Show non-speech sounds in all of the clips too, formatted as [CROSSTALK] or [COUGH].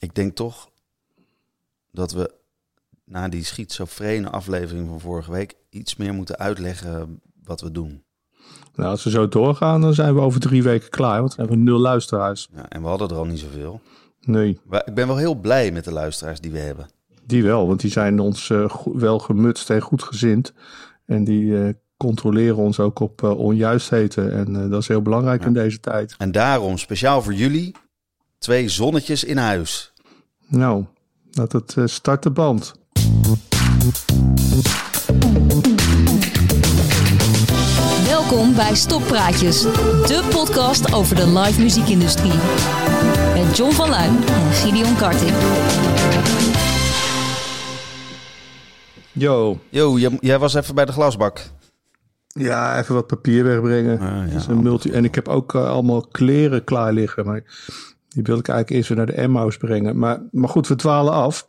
ik denk toch dat we na die schizofrene aflevering van vorige week iets meer moeten uitleggen wat we doen. Nou, als we zo doorgaan, dan zijn we over drie weken klaar. Want dan hebben we nul luisteraars. Ja, en we hadden er al niet zoveel. Nee, Maar ik ben wel heel blij met de luisteraars die we hebben. die wel. Want die zijn ons eh, wel gemutst en goed gezind. En die eh, controleren ons ook op eh, onjuistheden. En dat is heel belangrijk in deze tijd. En daarom, speciaal voor jullie, twee zonnetjes in huis. Nou, dat het eh, start de band. Welkom bij Stoppraatjes, de podcast over de live muziekindustrie. Met John van Luijn en Gideon Karting. Yo. Yo, jij, was even bij de glasbak. Ja, even wat papier wegbrengen. Ah, ja. Een multi en ik heb ook eh, allemaal kleren klaar liggen. Maar die wil ik eigenlijk eerst weer naar de Emmaus brengen. Maar, maar goed, we dwalen af.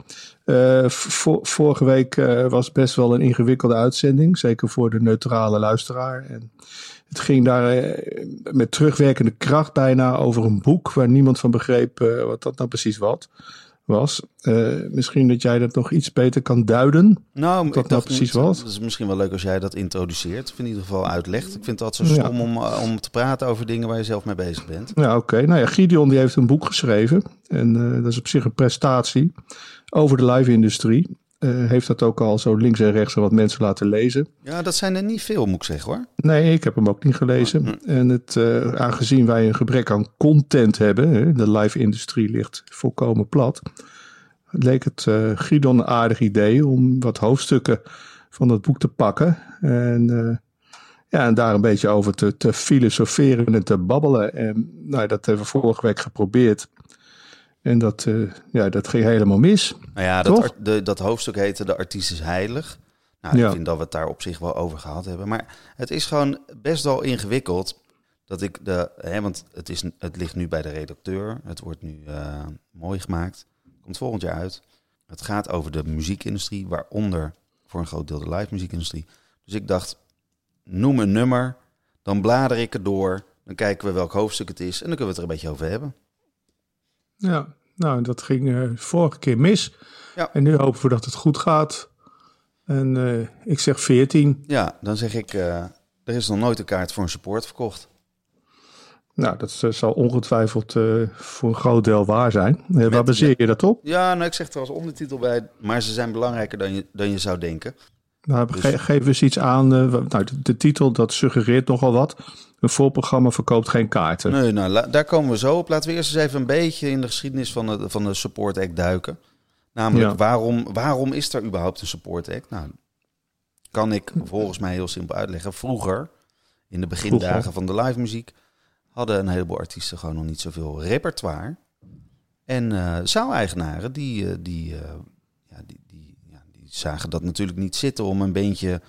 Eh, vo- vorige week eh, was best wel een ingewikkelde uitzending. Zeker voor de neutrale luisteraar. En het ging daar eh, met terugwerkende kracht bijna over een boek... waar niemand van begreep wat dat nou precies wat was. Eh, misschien dat jij dat nog iets beter kan duiden. Nou, nou dacht precies niet- was? Het is misschien wel leuk als jij dat introduceert. Of in ieder geval uitlegt. Ik vind het altijd zo Ja. stom om, eh, om te praten over dingen waar je zelf mee bezig bent. Ja, oké. Nou ja, Gideon die heeft een boek geschreven. En eh, dat is op zich een prestatie over de live-industrie. Eh, heeft dat ook al zo links en rechts wat mensen laten lezen. Ja, dat zijn er niet veel, moet ik zeggen hoor. Nee, ik heb hem ook niet gelezen. En het, eh, aangezien wij een gebrek aan content hebben, de live-industrie ligt volkomen plat, leek het eh Gideon een aardig idee om wat hoofdstukken van dat boek te pakken. En, ja, en daar een beetje over te, te filosoferen en te babbelen. En nou, dat hebben we vorige week geprobeerd. En dat, eh, ja, dat ging helemaal mis. Nou ja, dat, de, dat hoofdstuk heette De Artiest is Heilig. Nou, Ja. ik vind dat we het daar op zich wel over gehad hebben. Maar het is gewoon best wel ingewikkeld. Dat ik de. Hè, want het, is, het ligt nu bij de redacteur. Het wordt nu eh, mooi gemaakt. Komt volgend jaar uit. Het gaat over de muziekindustrie, waaronder voor een groot deel de live muziekindustrie. Dus ik dacht, noem een nummer. Dan blader ik er door. Dan kijken we welk hoofdstuk het is. En dan kunnen we het er een beetje over hebben. Ja, nou, dat ging eh, vorige keer mis. Ja. En nu hopen we dat het goed gaat. En eh, ik zeg 14. Ja, dan zeg ik. eh, er is nog nooit een kaart voor een support verkocht. Nou, dat zal ongetwijfeld voor een groot deel waar zijn. Waar baseer je dat op? Ja, nou, ik zeg er als ondertitel bij, maar ze zijn belangrijker dan je, dan je zou denken. Nou, Dus- ge- geef eens iets aan. eh, nou, de, de titel, dat suggereert nogal wat. Een voorprogramma verkoopt geen kaarten. Nee, nou, daar komen we zo op. Laten we eerst eens even een beetje in de geschiedenis van de, van de support act duiken. Namelijk, Ja. waarom, waarom is er überhaupt een support act? Nou, kan ik volgens mij heel simpel uitleggen. Vroeger, in de begindagen Vroeger. van de live muziek, hadden een heleboel artiesten gewoon nog niet zoveel repertoire. En eh zaaleigenaren, die, eh, die, ja, die, die, ja, die zagen dat natuurlijk niet zitten om een beentje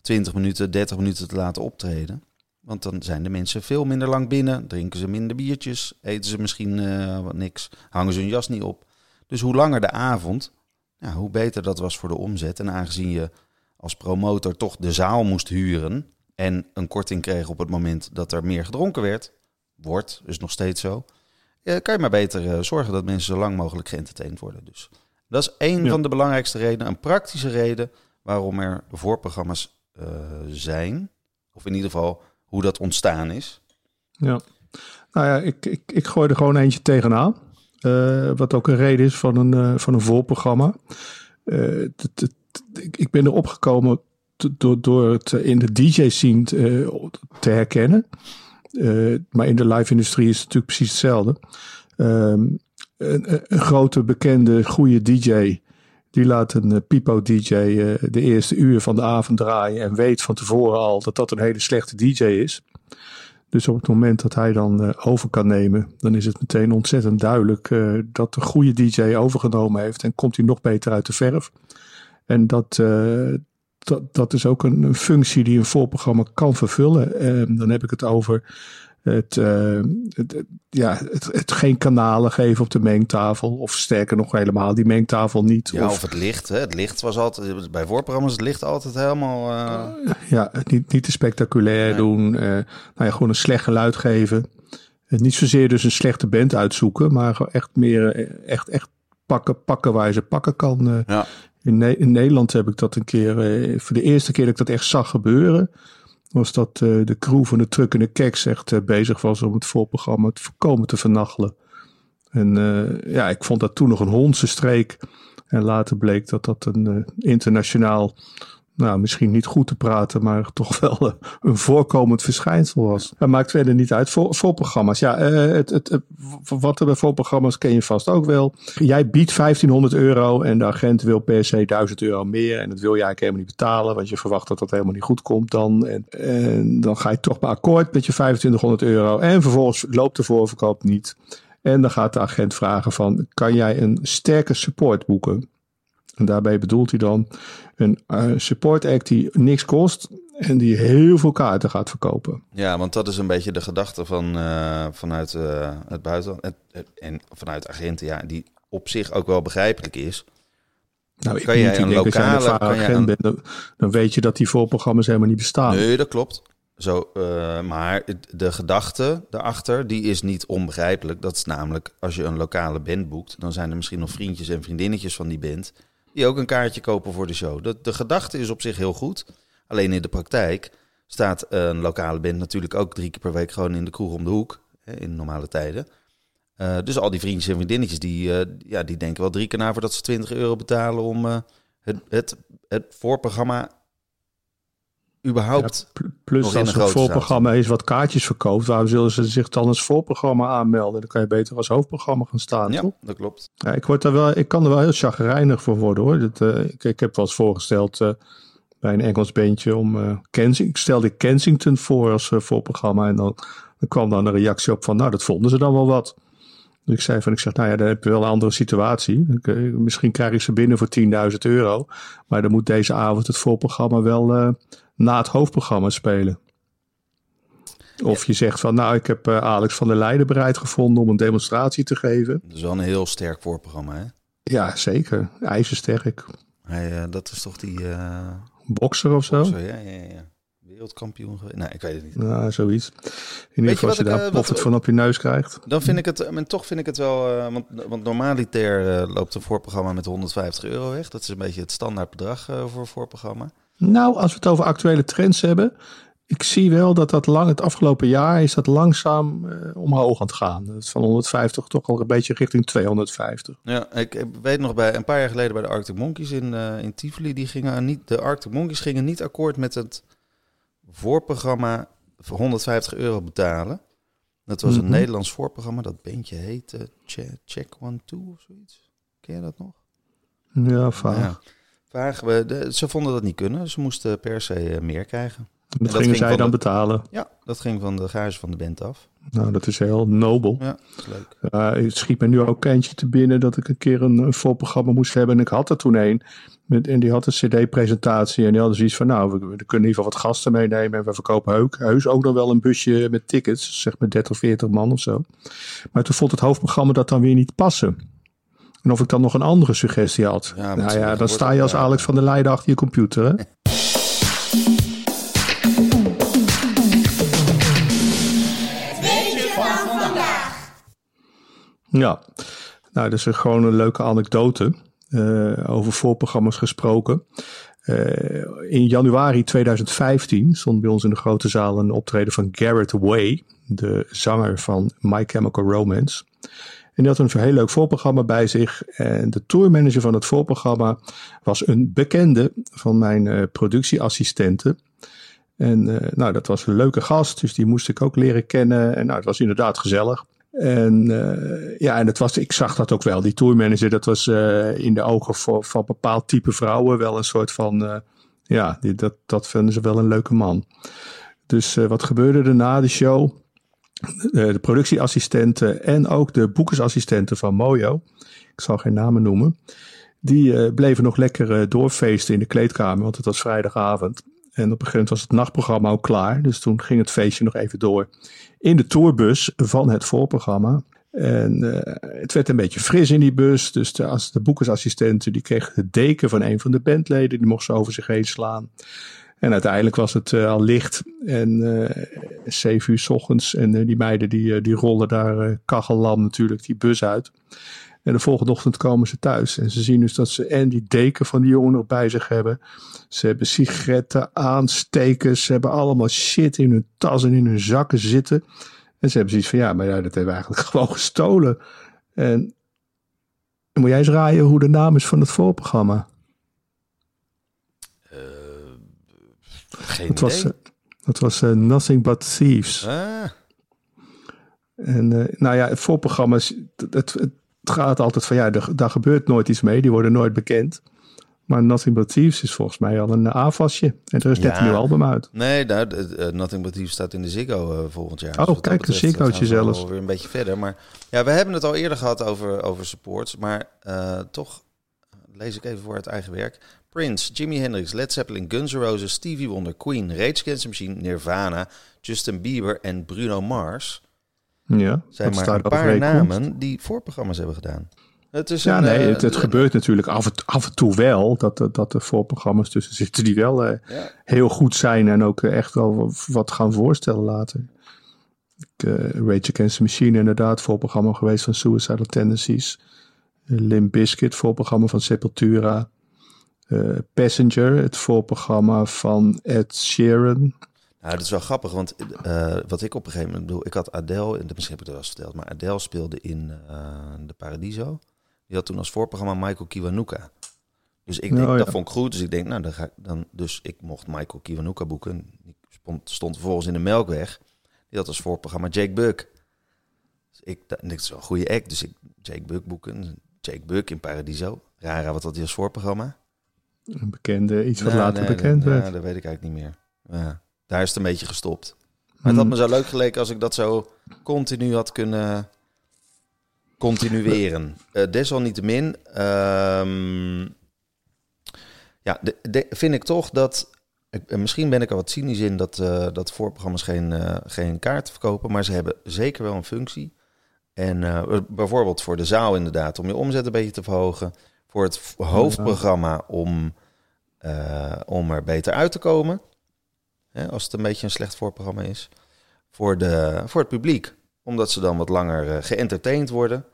20 minuten, 30 minuten te laten optreden. Want dan zijn de mensen veel minder lang binnen, drinken ze minder biertjes, eten ze misschien eh, wat niks, hangen ze hun jas niet op. Dus hoe langer de avond, hoe beter dat was voor de omzet. En aangezien je als promotor toch de zaal moest huren en een korting kreeg op het moment dat er meer gedronken werd, wordt, dus nog steeds zo, eh, kan je maar beter eh, zorgen dat mensen zo lang mogelijk geëntertained worden. Dus dat is één Ja. van de belangrijkste redenen, een praktische reden waarom er voorprogramma's eh, zijn. Of in ieder geval hoe dat ontstaan is. Ja. Nou ja, ik, ik, ik gooi er gewoon eentje tegenaan. Eh, wat ook een reden is van een, eh, van een voorprogramma. Ik, ben erop gekomen door, door het in de DJ-scene te, te herkennen. Maar in de live-industrie is het natuurlijk precies hetzelfde. Ehm, een, grote, bekende, goede DJ... die laat een eh, pipo-DJ eh, de eerste uur van de avond draaien... en weet van tevoren al dat dat een hele slechte DJ is... Dus op het moment dat hij dan eh, over kan nemen, dan is het meteen ontzettend duidelijk dat de goede DJ overgenomen heeft en komt hij nog beter uit de verf. En dat, dat, is ook een, functie die een voorprogramma kan vervullen. En dan heb ik het over het, eh, het, ja, het, het geen kanalen geven op de mengtafel. Of sterker nog helemaal die mengtafel niet. Ja, of, of het licht. Hè. Het licht was altijd, bij voorprogramma's het licht altijd helemaal... eh, ja, niet, niet te spectaculair Nee. doen. eh, nou ja, gewoon een slecht geluid geven. Niet zozeer dus een slechte band uitzoeken, maar gewoon echt meer, echt, echt pakken, pakken waar je ze pakken kan. Ja. in, Ne- in Nederland heb ik dat een keer, voor de eerste keer dat ik dat echt zag gebeuren, was dat eh, de crew van de Truck en de Keks echt bezig was om het voorprogramma te voorkomen te vernachelen. En eh, ja, ik vond dat toen nog een hondse streek. En later bleek dat dat een eh, internationaal, nou misschien niet goed te praten, maar [LAUGHS] toch wel eh, een voorkomend verschijnsel was. Dat maakt verder niet uit. Voor, voorprogramma's, ja, eh, het, het, het- wat er bij voorprogramma's ken je vast ook wel. Jij biedt 1500 euro en de agent wil per se 1000 euro meer. En dat wil je eigenlijk helemaal niet betalen, want je verwacht dat dat helemaal niet goed komt dan. En, en dan ga je toch maar akkoord met je 2500 euro. En vervolgens loopt de voorverkoop niet. En dan gaat de agent vragen van, kan jij een sterke support boeken? En daarbij bedoelt hij dan een eh, support act die niks kost en die heel veel kaarten gaat verkopen. Ja, want dat is een beetje de gedachte van, eh, vanuit eh, het buitenland. En vanuit agenten, ja, die op zich ook wel begrijpelijk is. Nou, ik Kan jij een lokale- jij agent een- bent, dan, dan weet je dat die voorprogramma's helemaal niet bestaan. Nee, dat klopt. Zo, maar de gedachte daarachter, die is niet onbegrijpelijk. Dat is namelijk, als je een lokale band boekt, dan zijn er misschien nog vriendjes en vriendinnetjes van die band die ook een kaartje kopen voor de show. De, de gedachte is op zich heel goed. Alleen in de praktijk staat een lokale band natuurlijk ook drie keer per week gewoon in de kroeg om de hoek, in normale tijden. Eh, dus al die vriendjes en vriendinnetjes, die, eh, ja, die denken wel drie keer na voordat ze 20 euro betalen om eh, het, het, het voorprogramma überhaupt Pl- Plus als grote voorprogramma is wat kaartjes verkoopt, waarom zullen ze zich dan als voorprogramma aanmelden? Dan kan je beter als hoofdprogramma gaan staan, Ja, toch? dat klopt. Ja, ik, word daar wel, ik kan er wel heel chagrijnig voor worden hoor. Dat, eh, ik, ik heb wel eens voorgesteld eh, bij een Engels bandje om eh Kensing, ik stelde Kensington voor als voorprogramma. En dan, dan kwam dan een reactie op van, nou dat vonden ze dan wel wat. Dus ik zei van, ik zeg, nou ja, dan heb je wel een andere situatie. Misschien krijg ik ze binnen voor 10.000 euro. Maar dan moet deze avond het voorprogramma wel eh, na het hoofdprogramma spelen. Of je zegt van, nou ik heb eh, Alex van der Leijden bereid gevonden om een demonstratie te geven. Dat is wel een heel sterk voorprogramma, hè? Ja, zeker. IJzersterk. Eh, dat is toch die... Bokser of zo? ja, ja, ja. Wereldkampioen geweest? Nee, ik weet het niet. Nou, zoiets. In ieder geval als je ik, daar eh, wat- van op je neus krijgt. Dan vind ik het, en toch vind ik het wel, eh, want, want normaliter eh, loopt een voorprogramma met 150 euro weg. Dat is een beetje het standaard bedrag eh, voor een voorprogramma. Nou, als we het over actuele trends hebben. Ik zie wel dat dat lang, het afgelopen jaar is dat langzaam eh, omhoog aan het gaan. Van 150 toch al een beetje richting 250. Ja, ik, ik weet nog bij een paar jaar geleden bij de Arctic Monkeys in, eh, in Tivoli, die gingen niet, de Arctic Monkeys gingen niet akkoord met het voorprogramma voor 150 euro betalen. Dat was een Mhm. Nederlands voorprogramma, dat beentje heette Che- Check One Two of zoiets. Ken je dat nog? Ja, vaag. Ja. Vaag. We- de- ze vonden dat niet kunnen. Ze moesten per se eh, meer krijgen. Dat dat gingen ging zij dan de- betalen. Ja, dat ging van de garage van de band af. Nou, dat is heel nobel. Ja, leuk. Het schiet me nu ook eentje te binnen dat ik een keer een, een voorprogramma moest hebben. En ik had er toen een. Met, en die had een cd-presentatie. En die hadden zoiets van, nou, we, we kunnen in ieder geval wat gasten meenemen. En we verkopen heuk, heus ook nog wel een busje met tickets. Zeg maar 30, 40 man of zo. Maar toen vond het hoofdprogramma dat dan weer niet passen. En of ik dan nog een andere suggestie had. Ja, nou ja, dan sta je als. Alex van der Leijden achter je computer. Hè? [LAUGHS] Ja, nou, dat is gewoon een leuke anekdote. eh, over voorprogramma's gesproken. Eh, in januari 2015 stond bij ons in de grote zaal een optreden van Garrett Way, de zanger van My Chemical Romance. En die had een heel leuk voorprogramma bij zich. En de tourmanager van het voorprogramma was een bekende van mijn eh, productieassistenten. En nou, dat was een leuke gast, dus die moest ik ook leren kennen. En nou, het was inderdaad gezellig. En eh, ja, en het was, ik zag dat ook wel. Die tourmanager, dat was eh, in de ogen van, bepaald type vrouwen wel een soort van, eh, ja, die, dat, dat vinden ze wel een leuke man. Dus wat gebeurde er na de show? De productieassistenten en ook de boekersassistenten van Mojo, ik zal geen namen noemen, die bleven nog lekker doorfeesten in de kleedkamer, want het was vrijdagavond. En op een gegeven moment was het nachtprogramma ook klaar. Dus toen ging het feestje nog even door in de tourbus van het voorprogramma. En eh, het werd een beetje fris in die bus. Dus de, als de boekersassistenten die kreeg de deken van een van de bandleden. Die mocht ze over zich heen slaan. En uiteindelijk was het eh, al licht. En eh zeven uur s ochtends. En die meiden die, die rollen daar kachellam natuurlijk die bus uit. En de volgende ochtend komen ze thuis. En ze zien dus dat ze en die deken van die jongen nog bij zich hebben. Ze hebben sigaretten, aanstekers. Ze hebben allemaal shit in hun tas en in hun zakken zitten. En ze hebben zoiets van, ja, maar ja, dat hebben we eigenlijk [LAUGHS] gewoon gestolen. En moet jij eens raaien hoe de naam is van het voorprogramma? Uh, geen het was, het was uh, Nothing But Thieves. Ah. En uh, nou ja, het voorprogramma, het, het, het, gaat altijd van, ja, er, daar gebeurt nooit iets mee. Die worden nooit bekend. Maar Nothing But Thieves is volgens mij al een aanvasje. En er is net een nieuw album uit. Nee, nou, uh, Nothing But Thieves staat in de Ziggo uh, volgend jaar. Oh, dus kijk, de Ziggootje zelfs. weer een beetje verder. Maar ja, we hebben het al eerder gehad over, over supports. Maar uh, toch lees ik even voor het eigen werk. Prince, Jimi Hendrix, Led Zeppelin, Guns N' Roses, Stevie Wonder, Queen, Rage Against the Machine, Nirvana, Justin Bieber en Bruno Mars. Ja, zijn maar een paar namen die voorprogramma's hebben gedaan. Het is ja, een, nee, uh, het, gebeurt natuurlijk af en, af en toe wel dat, dat er voorprogramma's tussen zitten die wel uh, ja. heel goed zijn en ook echt wel wat gaan voorstellen later. Ik, uh, Rage Against the Machine inderdaad, voorprogramma geweest van Suicidal Tendencies. Limp Bizkit, voorprogramma van Sepultura. Passenger, het voorprogramma van Ed Sheeran. Nou, dat is wel grappig, want uh, wat ik op een gegeven moment bedoel, ik had Adele, misschien heb ik het wel eens verteld, maar Adele speelde in uh, de Paradiso. Die had toen als voorprogramma Michael Kiwanuka. Dus ik denk, Oh, ja. dat vond ik goed. Dus ik denk, nou, dan ga ik dan. Dus ik mocht Michael Kiwanuka boeken. Die stond, stond vervolgens in de Melkweg. Die had als voorprogramma Jake Buck. Dus ik dacht, dit is wel een goede act. Dus ik Jake Buck boeken. Jake Buck in Paradiso. Rara, wat had hij als voorprogramma? Een bekende, iets wat Nou, later nee, bekend nee, werd. nee, dat weet ik eigenlijk niet meer. Ja, daar is het een beetje gestopt. Maar het had Hmm. me zo leuk geleken als ik dat zo continu had kunnen continueren. Uh, desalniettemin, ehm, ja, de, de- vind ik toch dat. Ik, en misschien ben ik er wat cynisch in dat, eh, dat voorprogramma's geen, eh, geen kaarten verkopen, maar ze hebben zeker wel een functie. En eh, bijvoorbeeld voor de zaal inderdaad, om je omzet een beetje te verhogen. Voor het hoofdprogramma om, eh, om er beter uit te komen. Hè, als het een beetje een slecht voorprogramma is. Voor, de, voor het publiek. Omdat ze dan wat langer eh, geëntertained worden.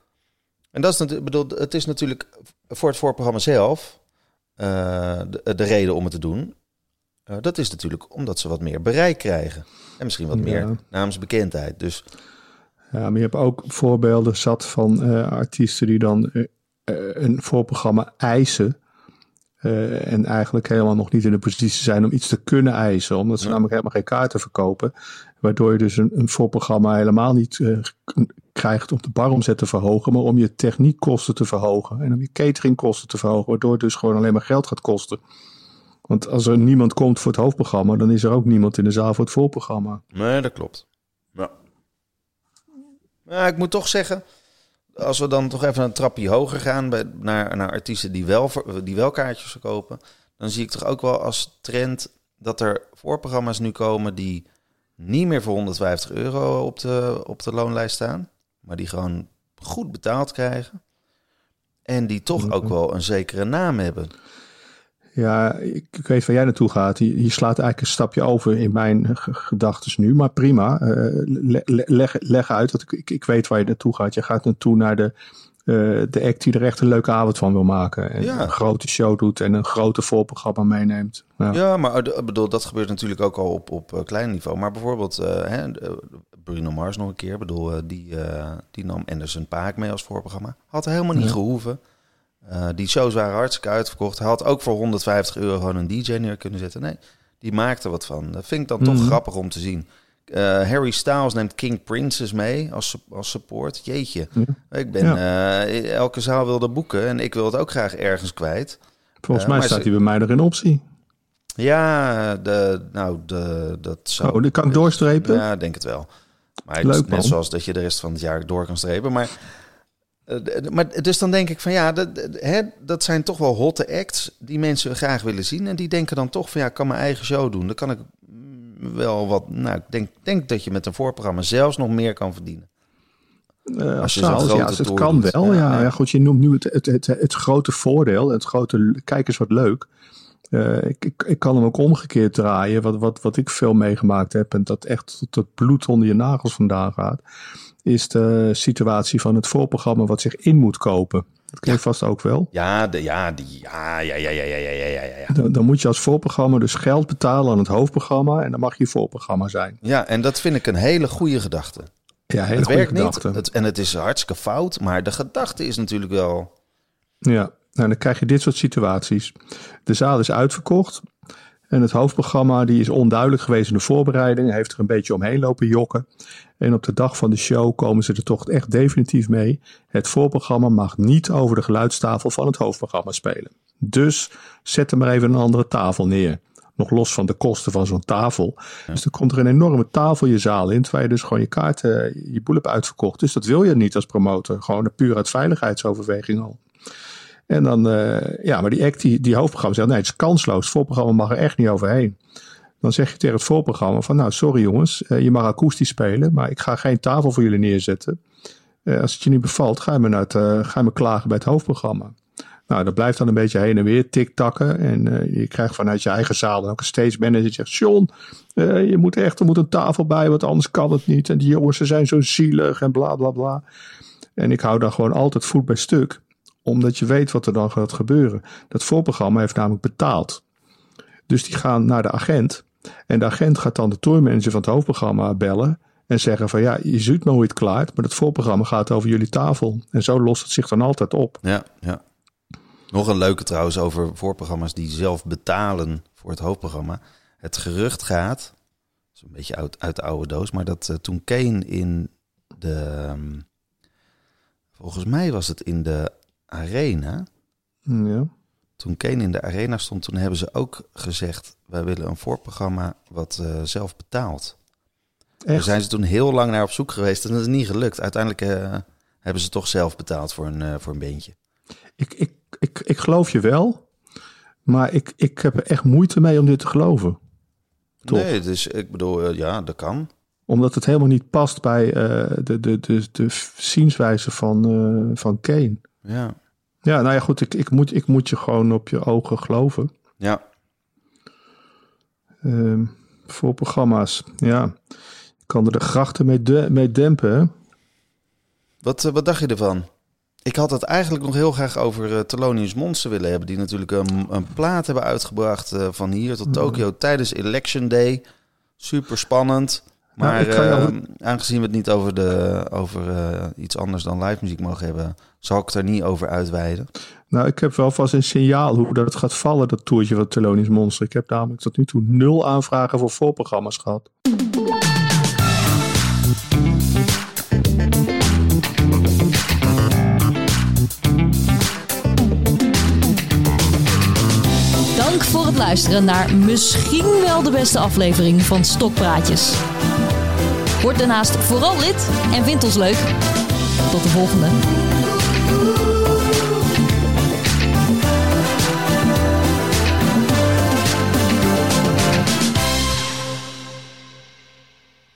En dat is natuurlijk, bedoel, het is natuurlijk voor het voorprogramma zelf eh, de, de reden om het te doen. Eh, dat is natuurlijk omdat ze wat meer bereik krijgen. En misschien wat Ja. meer naamsbekendheid. Dus Ja, maar je hebt ook voorbeelden zat van eh, artiesten die dan eh, eh, een voorprogramma eisen. Eh, en eigenlijk helemaal nog niet in de positie zijn om iets te kunnen eisen. Omdat ze Ja. namelijk helemaal geen kaarten verkopen. Waardoor je dus een, een voorprogramma helemaal niet eh, krijgt om de baromzet te verhogen. Maar om je techniekkosten te verhogen. En om je cateringkosten te verhogen. Waardoor het dus gewoon alleen maar geld gaat kosten. Want als er niemand komt voor het hoofdprogramma. Dan is er ook niemand in de zaal voor het voorprogramma. Nee, dat klopt. Ja. Maar ik moet toch zeggen, als we dan toch even een trapje hoger gaan bij, naar, naar artiesten die wel, die wel kaartjes verkopen, dan zie ik toch ook wel als trend dat er voorprogramma's nu komen die niet meer voor 150 euro op de, op de loonlijst staan, maar die gewoon goed betaald krijgen. En die toch ook wel een zekere naam hebben. Ja, ik, ik weet waar jij naartoe gaat. Je, je slaat eigenlijk een stapje over in mijn gedachten nu. Maar prima, le- le- leg, leg uit. Want ik, ik, ik weet waar je naartoe gaat. Je gaat naartoe naar de, eh, de act die er echt een leuke avond van wil maken. En Ja. een grote show doet en een grote voorprogramma meeneemt. Ja. Ja, maar eh, bedoel, dat gebeurt natuurlijk ook al op, op klein niveau. Maar bijvoorbeeld hè, Bruno Mars nog een keer. Bedoel, die, die nam Anderson Paak mee als voorprogramma. Had helemaal niet Ja. gehoeven. Eh, die shows waren hartstikke uitverkocht. Hij had ook voor 150 euro gewoon een DJ neer kunnen zetten. Nee, die maakte wat van. Dat vind ik dan toch Mhm. grappig om te zien. Eh, Harry Styles neemt King Princess mee als, su- als support. Jeetje. Ja. Ik ben, eh, elke zaal wilde boeken en ik wil het ook graag ergens kwijt. Volgens mij staat hij bij mij er in optie. Ja, de, nou, de, dat zou... Oh, die kan ik doorstrepen? Ja, denk het wel. Maar het Leuk, is net man. zoals dat je de rest van het jaar door kan strepen. Maar, eh, maar dus dan denk ik van ja, dat, hè, dat zijn toch wel hotte acts die mensen graag willen zien. En die denken dan toch van ja, ik kan mijn eigen show doen. Dan kan ik wel wat... Nou, ik denk, denk dat je met een voorprogramma zelfs nog meer kan verdienen. Eh, Als zelfs, ja, het kan doet. wel. Ja, Ja, ja. ja. goed, je noemt nu het, het, het, het grote voordeel, het grote, kijk eens wat leuk. Eh, ik, ik, ik kan hem ook omgekeerd draaien, wat, wat, wat ik veel meegemaakt heb en dat echt tot het bloed onder je nagels vandaan gaat. is de situatie van het voorprogramma wat zich in moet kopen. Dat ken je vast ook wel. Ja, de, ja, die, ja, ja, ja, ja, ja, ja, ja, ja, ja. Dan, dan moet je als voorprogramma dus geld betalen aan het hoofdprogramma en dan mag je voorprogramma zijn. Ja, en dat vind ik een hele goede gedachte. Ja, hele het goede werkt gedachte. niet het, en het is hartstikke fout, maar de gedachte is natuurlijk wel... Ja, nou, dan krijg je dit soort situaties. De zaal is uitverkocht. En het hoofdprogramma die is onduidelijk geweest in de voorbereiding. Heeft er een beetje omheen lopen jokken. En op de dag van de show komen ze er toch echt definitief mee. Het voorprogramma mag niet over de geluidstafel van het hoofdprogramma spelen. Dus zet er maar even een andere tafel neer. Nog los van de kosten van zo'n tafel. Dus dan komt er een enorme tafel je zaal in. Terwijl je dus gewoon je kaart, eh, je boel hebt uitverkocht. Dus dat wil je niet als promotor. Gewoon puur uit veiligheidsoverweging al. En dan, uh, ja, maar die act, die, hoofdprogramma zegt, nee, het is kansloos. Het voorprogramma mag er echt niet overheen. Dan zeg je tegen het voorprogramma van, nou, sorry jongens, uh, je mag akoestisch spelen, maar ik ga geen tafel voor jullie neerzetten. Uh, als het je niet bevalt, ga je, me naar ga je me klagen bij het hoofdprogramma. Nou, dat blijft dan een beetje heen en weer tiktakken. En je krijgt vanuit je eigen zaal dan ook een stage manager die zegt, John, je moet echt, er moet een tafel bij, want anders kan het niet. En die jongens, ze zijn zo zielig en bla, bla, bla. En ik hou dan gewoon altijd voet bij stuk omdat je weet wat er dan gaat gebeuren. Dat voorprogramma heeft namelijk betaald. Dus die gaan naar de agent. En de agent gaat dan de tourmanager van het hoofdprogramma bellen. En zeggen van ja, je ziet me hoe het klaart. Maar het voorprogramma gaat over jullie tafel. En zo lost het zich dan altijd op. Ja, ja. Nog een leuke trouwens over voorprogramma's die zelf betalen voor het hoofdprogramma. Het gerucht gaat, dat is een beetje uit, uit de oude doos, maar dat uh, toen Kane in de, um, volgens mij was het in de arena. Ja. Toen Kane in de arena stond, toen hebben ze ook gezegd: wij willen een voorprogramma wat uh, zelf betaalt. Echt? Daar zijn ze toen heel lang naar op zoek geweest en dat is niet gelukt. Uiteindelijk uh, hebben ze toch zelf betaald voor een, uh, voor een beentje. Ik, ik, ik, ik geloof je wel, maar ik, ik heb er echt moeite mee om dit te geloven. Toch? Nee, dus ik bedoel, ja, dat kan. Omdat het helemaal niet past bij de, de, de, de zienswijze van, van Kane. Ja. Ja, nou ja, goed. Ik, ik, moet, ik moet je gewoon op je ogen geloven. Ja. Um, voor programma's. Ja. Ik kan er de grachten mee, de, mee dempen. Hè? Wat, uh, wat dacht je ervan? Ik had het eigenlijk nog heel graag over uh, Thelonious Monster willen hebben. Die natuurlijk een, een plaat hebben uitgebracht uh, van hier tot Tokio mm. tijdens Election Day. Super spannend. Maar nou, uh, jou... aangezien we het niet over, de, over uh, iets anders dan live muziek mogen hebben, zal ik het er niet over uitweiden. Nou, ik heb wel vast een signaal hoe dat gaat vallen, dat toertje van Thelonious Monster. Ik heb namelijk tot nu toe nul aanvragen voor voorprogramma's gehad. Luisteren naar misschien wel de beste aflevering van Stokpraatjes. Word daarnaast vooral lid en vind ons leuk. Tot de volgende.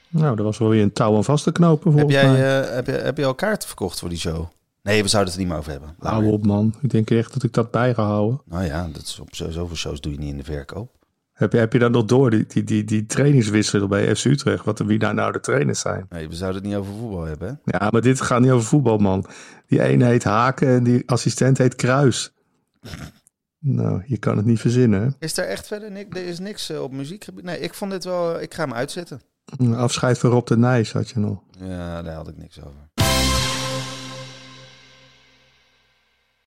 Nou, er was wel weer een touw aan vast te knopen Heb volgens jij, mij. uh, heb, je, heb je al kaarten verkocht voor die show? Nee, we zouden het er niet meer over hebben. Laat Hou op man, ik denk echt dat ik dat bij ga houden. Nou ja, dat is op zo- zoveel shows doe je niet in de verkoop. Heb je, heb je dan nog door, die, die, die, die trainingswissel bij FC Utrecht, wat, wie daar nou de trainers zijn? Nee, we zouden het niet over voetbal hebben. Hè? Ja, maar dit gaat niet over voetbal, man. Die ene heet Haken en die assistent heet Kruis. [LAUGHS] Nou, je kan het niet verzinnen. hè? Is er echt verder niks? Er is niks eh, op muziekgebied? Nee, ik vond dit wel... Ik ga hem uitzetten. Afscheid van Rob de Nijs had je nog. Ja, daar had ik niks over.